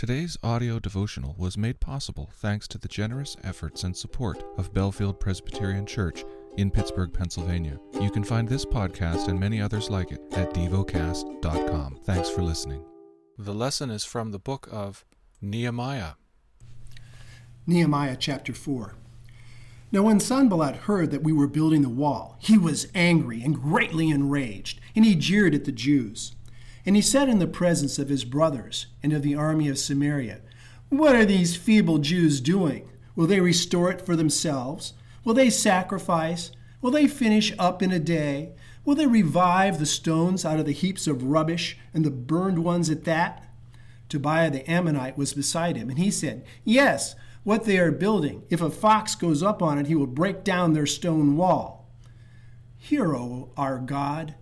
Today's audio devotional was made possible thanks to the generous efforts and support of Bellefield Presbyterian Church in Pittsburgh, Pennsylvania. You can find this podcast and many others like it at devocast.com. Thanks for listening. The lesson is from the book of Nehemiah. Nehemiah chapter 4. Now, when Sanballat heard that we were building the wall, he was angry and greatly enraged, and he jeered at the Jews. And he said in the presence of his brothers and of the army of Samaria, What are these feeble Jews doing? Will they restore it for themselves? Will they sacrifice? Will they finish up in a day? Will they revive the stones out of the heaps of rubbish and the burned ones at that? Tobiah the Ammonite was beside him, and he said, Yes, what they are building. If a fox goes up on it, he will break down their stone wall. Hear, O our God,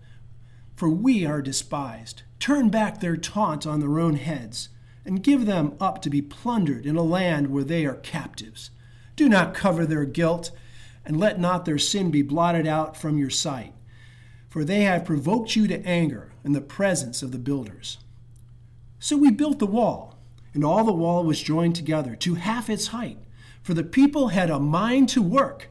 for we are despised. Turn back their taunt on their own heads, and give them up to be plundered in a land where they are captives. Do not cover their guilt, and let not their sin be blotted out from your sight. For they have provoked you to anger in the presence of the builders. So we built the wall, and all the wall was joined together to half its height, for the people had a mind to work.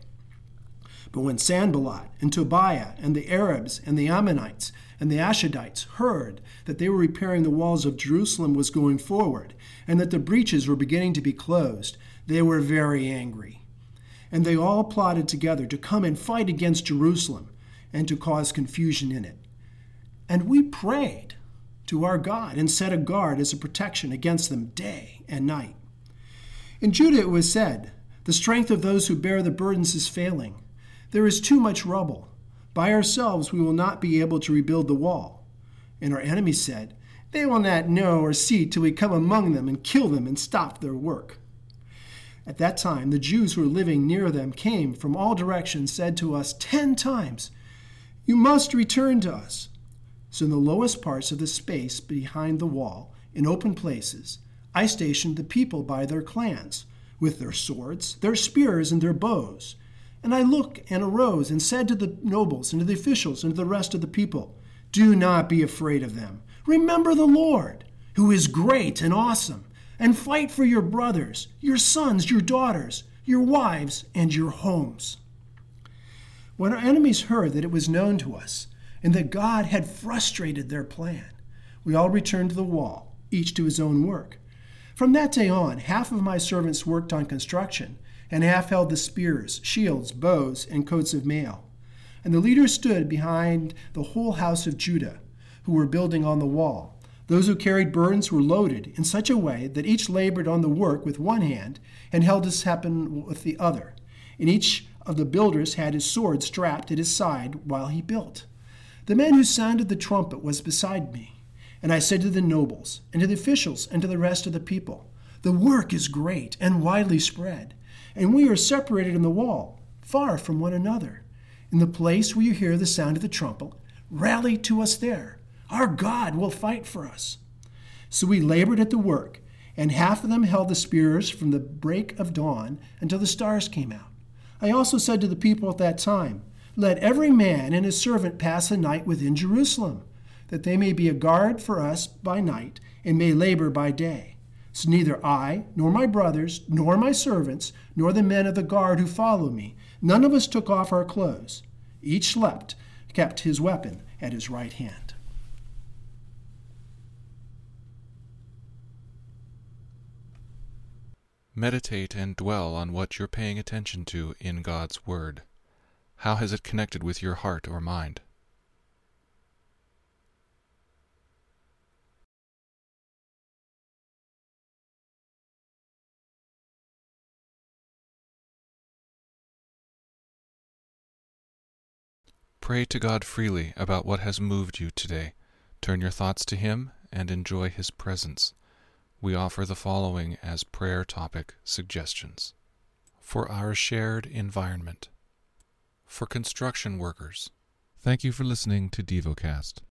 But when Sanballat and Tobiah and the Arabs and the Ammonites and the Ashdodites heard that they were repairing the walls of Jerusalem was going forward, and that the breaches were beginning to be closed, they were very angry. And they all plotted together to come and fight against Jerusalem and to cause confusion in it. And we prayed to our God and set a guard as a protection against them day and night. In Judah it was said, The strength of those who bear the burdens is failing. There is too much rubble. By ourselves we will not be able to rebuild the wall. And our enemies said, They will not know or see till we come among them and kill them and stop their work. At that time, the Jews who were living near them came from all directions, said to us ten times, You must return to us. So, in the lowest parts of the space behind the wall, in open places, I stationed the people by their clans, with their swords, their spears, and their bows. And I looked and arose and said to the nobles and to the officials and to the rest of the people, Do not be afraid of them. Remember the Lord, who is great and awesome, and fight for your brothers, your sons, your daughters, your wives, and your homes. When our enemies heard that it was known to us, and that God had frustrated their plan, we all returned to the wall, each to his own work. From that day on, half of my servants worked on construction and half held the spears, shields, bows, and coats of mail. And the leaders stood behind the whole house of Judah, who were building on the wall. Those who carried burdens were loaded in such a way that each labored on the work with one hand and held his weapon with the other. And each of the builders had his sword strapped at his side while he built. The man who sounded the trumpet was beside me. And I said to the nobles, and to the officials, and to the rest of the people, The work is great and widely spread and we are separated in the wall, far from one another. In the place where you hear the sound of the trumpet, rally to us there. Our God will fight for us. So we labored at the work, and half of them held the spears from the break of dawn until the stars came out. I also said to the people at that time, Let every man and his servant pass a night within Jerusalem, that they may be a guard for us by night and may labor by day. Neither I, nor my brothers, nor my servants, nor the men of the guard who follow me, none of us took off our clothes. Each slept, kept his weapon at his right hand. Meditate and dwell on what you're paying attention to in God's Word. How has it connected with your heart or mind? Pray to God freely about what has moved you today. Turn your thoughts to Him and enjoy His presence. We offer the following as prayer topic suggestions for our shared environment, for construction workers. Thank you for listening to DevoCast.